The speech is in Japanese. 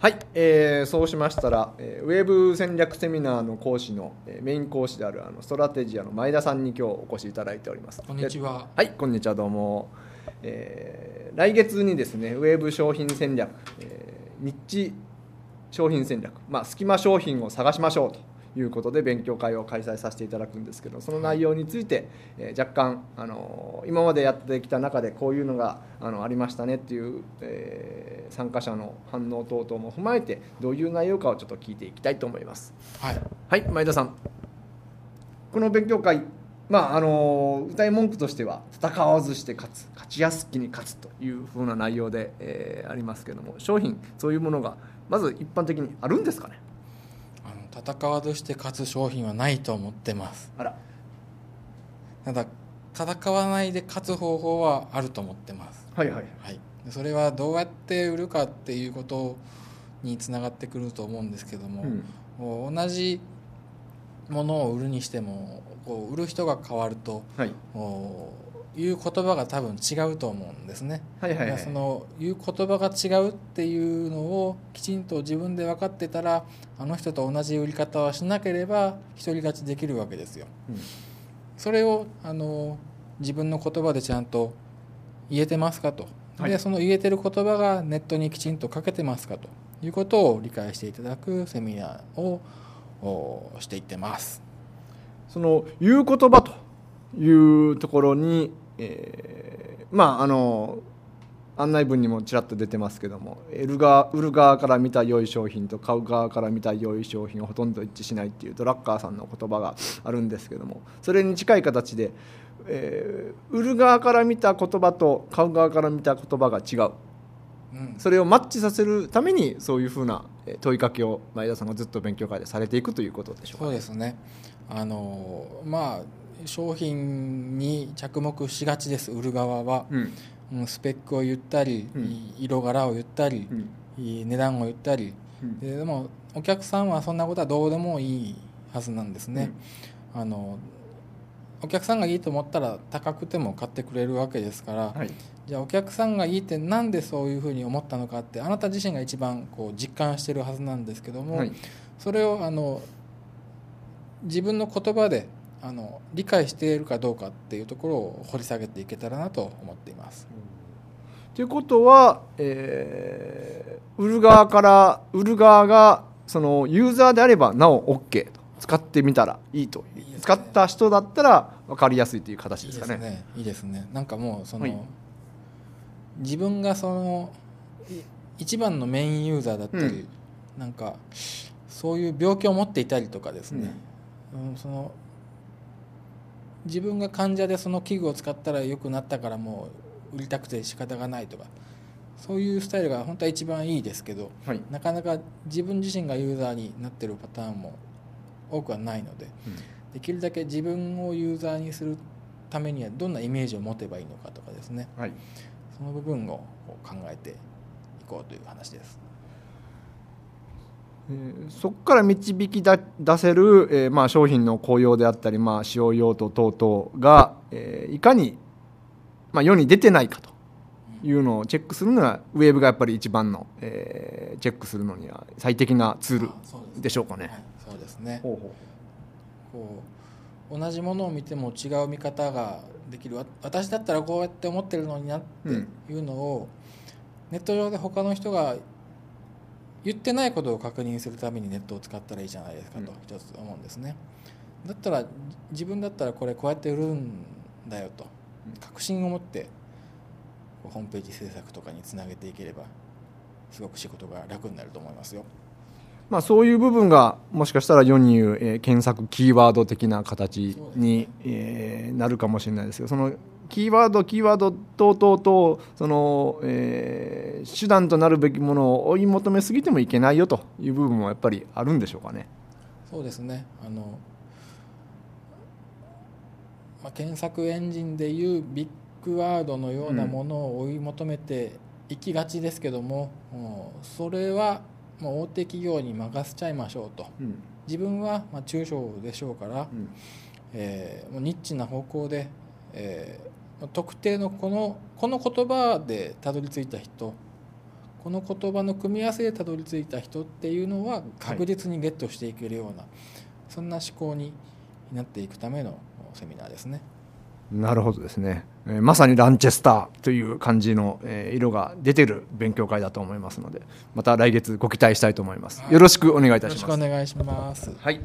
はい、えーそうしましたら、えーウェブ戦略セミナーの講師の、えーメイン講師であるあのストラテジアの前田さんに今日お越しいただいておりますこんにちは。はい、こんにちは、どうも。えー来月にですね、ウェブ商品戦略、えーニッチ商品戦略、まあ、隙間商品を探しましょうということで勉強会を開催させていただくんですけど、その内容について、えー若干、あのー今までやってきた中でこういうのがあのありましたねっていう、えー参加者の反応等々も踏まえて、どういう内容かをちょっと聞いていきたいと思います。はい。はい、前田さん。この勉強会、まああの歌い文句としては戦わずして勝つ、勝ちやすきに勝つというふうな内容で、えーありますけども、商品そういうものがまず一般的にあるんですかね？あの戦わずして勝つ商品はないと思ってます。あら、ただ戦わないで勝つ方法はあると思ってます。はいはい。はい。でそれはどうやって売るかっていうことにつながってくると思うんですけども、うん同じものを売るにしても、こう売る人が変わると。はいいう言葉が多分違うと思うんですね。はいはいはいその言う言葉が違うっていうのをきちんと自分で分かってたらあの人と同じ売り方はしなければ独り勝ちできるわけですよ。うんそれをあの自分の言葉でちゃんと言えてますかと、はいでその言えてる言葉がネットにきちんと書けてますかということを理解していただくセミナーをおしていってます。その言う言葉というところに、えーまああの案内文にもちらっと出てますけども売る側売る側から見た良い商品と買う側から見た良い商品はほとんど一致しないっていうドラッカーさんの言葉があるんですけどもそれに近い形で、えー売る側から見た言葉と買う側から見た言葉が違う。うん。それをマッチさせるためにそういうふうなえー問いかけを前田さんがずっと勉強会でされていくということでしょうかそうですね。あのまあ商品に着目しがちです売る側は、うん。うんスペックを言ったり、うん。色柄を言ったりう、ん。値段を言ったり。うん。ででもお客さんはそんなことはどうでもいいはずなんですね、あのお客さんがいいと思ったら高くても買ってくれるわけですから、はい。じゃあお客さんがいいってなんでそういうふうに思ったのかってあなた自身が一番こう実感してるはずなんですけども、はい。それをあの自分の言葉であの理解しているかどうかっていうところを掘り下げていけたらなと思っています。ということは、えー売る側から売る側がそのユーザーであればなお OK と使ってみたらいいとね使った人だったら分かりやすいという形ですかね。いいですね。ね。なんかもうその、はい自分がそのい一番のメインユーザーだったり、うんなんかそういう病気を持っていたりとかですね。うんその自分が患者でその器具を使ったら良くなったからもう売りたくて仕方がないとかそういうスタイルが本当は一番いいですけどはいなかなか自分自身がユーザーになってるパターンも多くはないのでできるだけ自分をユーザーにするためにはどんなイメージを持てばいいのかとかですね。はい。その部分を考えていこうという話です。えーそこから導き出出せる、えーまあ、商品の効用であったり、まあ、使用用途等々が、えーいかに、まあ、世に出てないかというのをチェックするのがウェブがやっぱり一番の、えーチェックするのには最適なツールでしょうかね。はい、そうですね。ほうほこう同じものを見ても違う見方ができる。わ私だったらこうやって思ってるのになっていうのを、ネット上で他の人が言ってないことを確認するためにネットを使ったらいいじゃないですかとうん。一つ思うんですね。だったら自分だったらこれこうやって売るんだよと確信を持ってホームページ制作とかにつなげていければすごく仕事が楽になると思いますよ。まあ、そういう部分がもしかしたら世に言う、えー検索キーワード的な形に、えーなるかもしれないですけどそのキーワードキーワード等々とその、えー手段となるべきものを追い求めすぎてもいけないよという部分もやっぱりあるんでしょうかね。そうですね。あの、まあ、検索エンジンでいうビッグワードのようなものを追い求めていきがちですけども、もうそれはもう大手企業に任せちゃいましょうと。うん。自分はまあ中小でしょうから、うん。えーもうニッチな方向で、えー特定のこのこの言葉でたどり着いた人ここの言葉の組み合わせでたどり着いた人っていうのは確実にゲットしていけるような、そんな思考になっていくためのセミナーですね。なるほどですね、えーまさにランチェスターという感じの、えー色が出てる勉強会だと思いますのでまた来月ご期待したいと思います。よろしくお願いいたします。しくお願いします。はい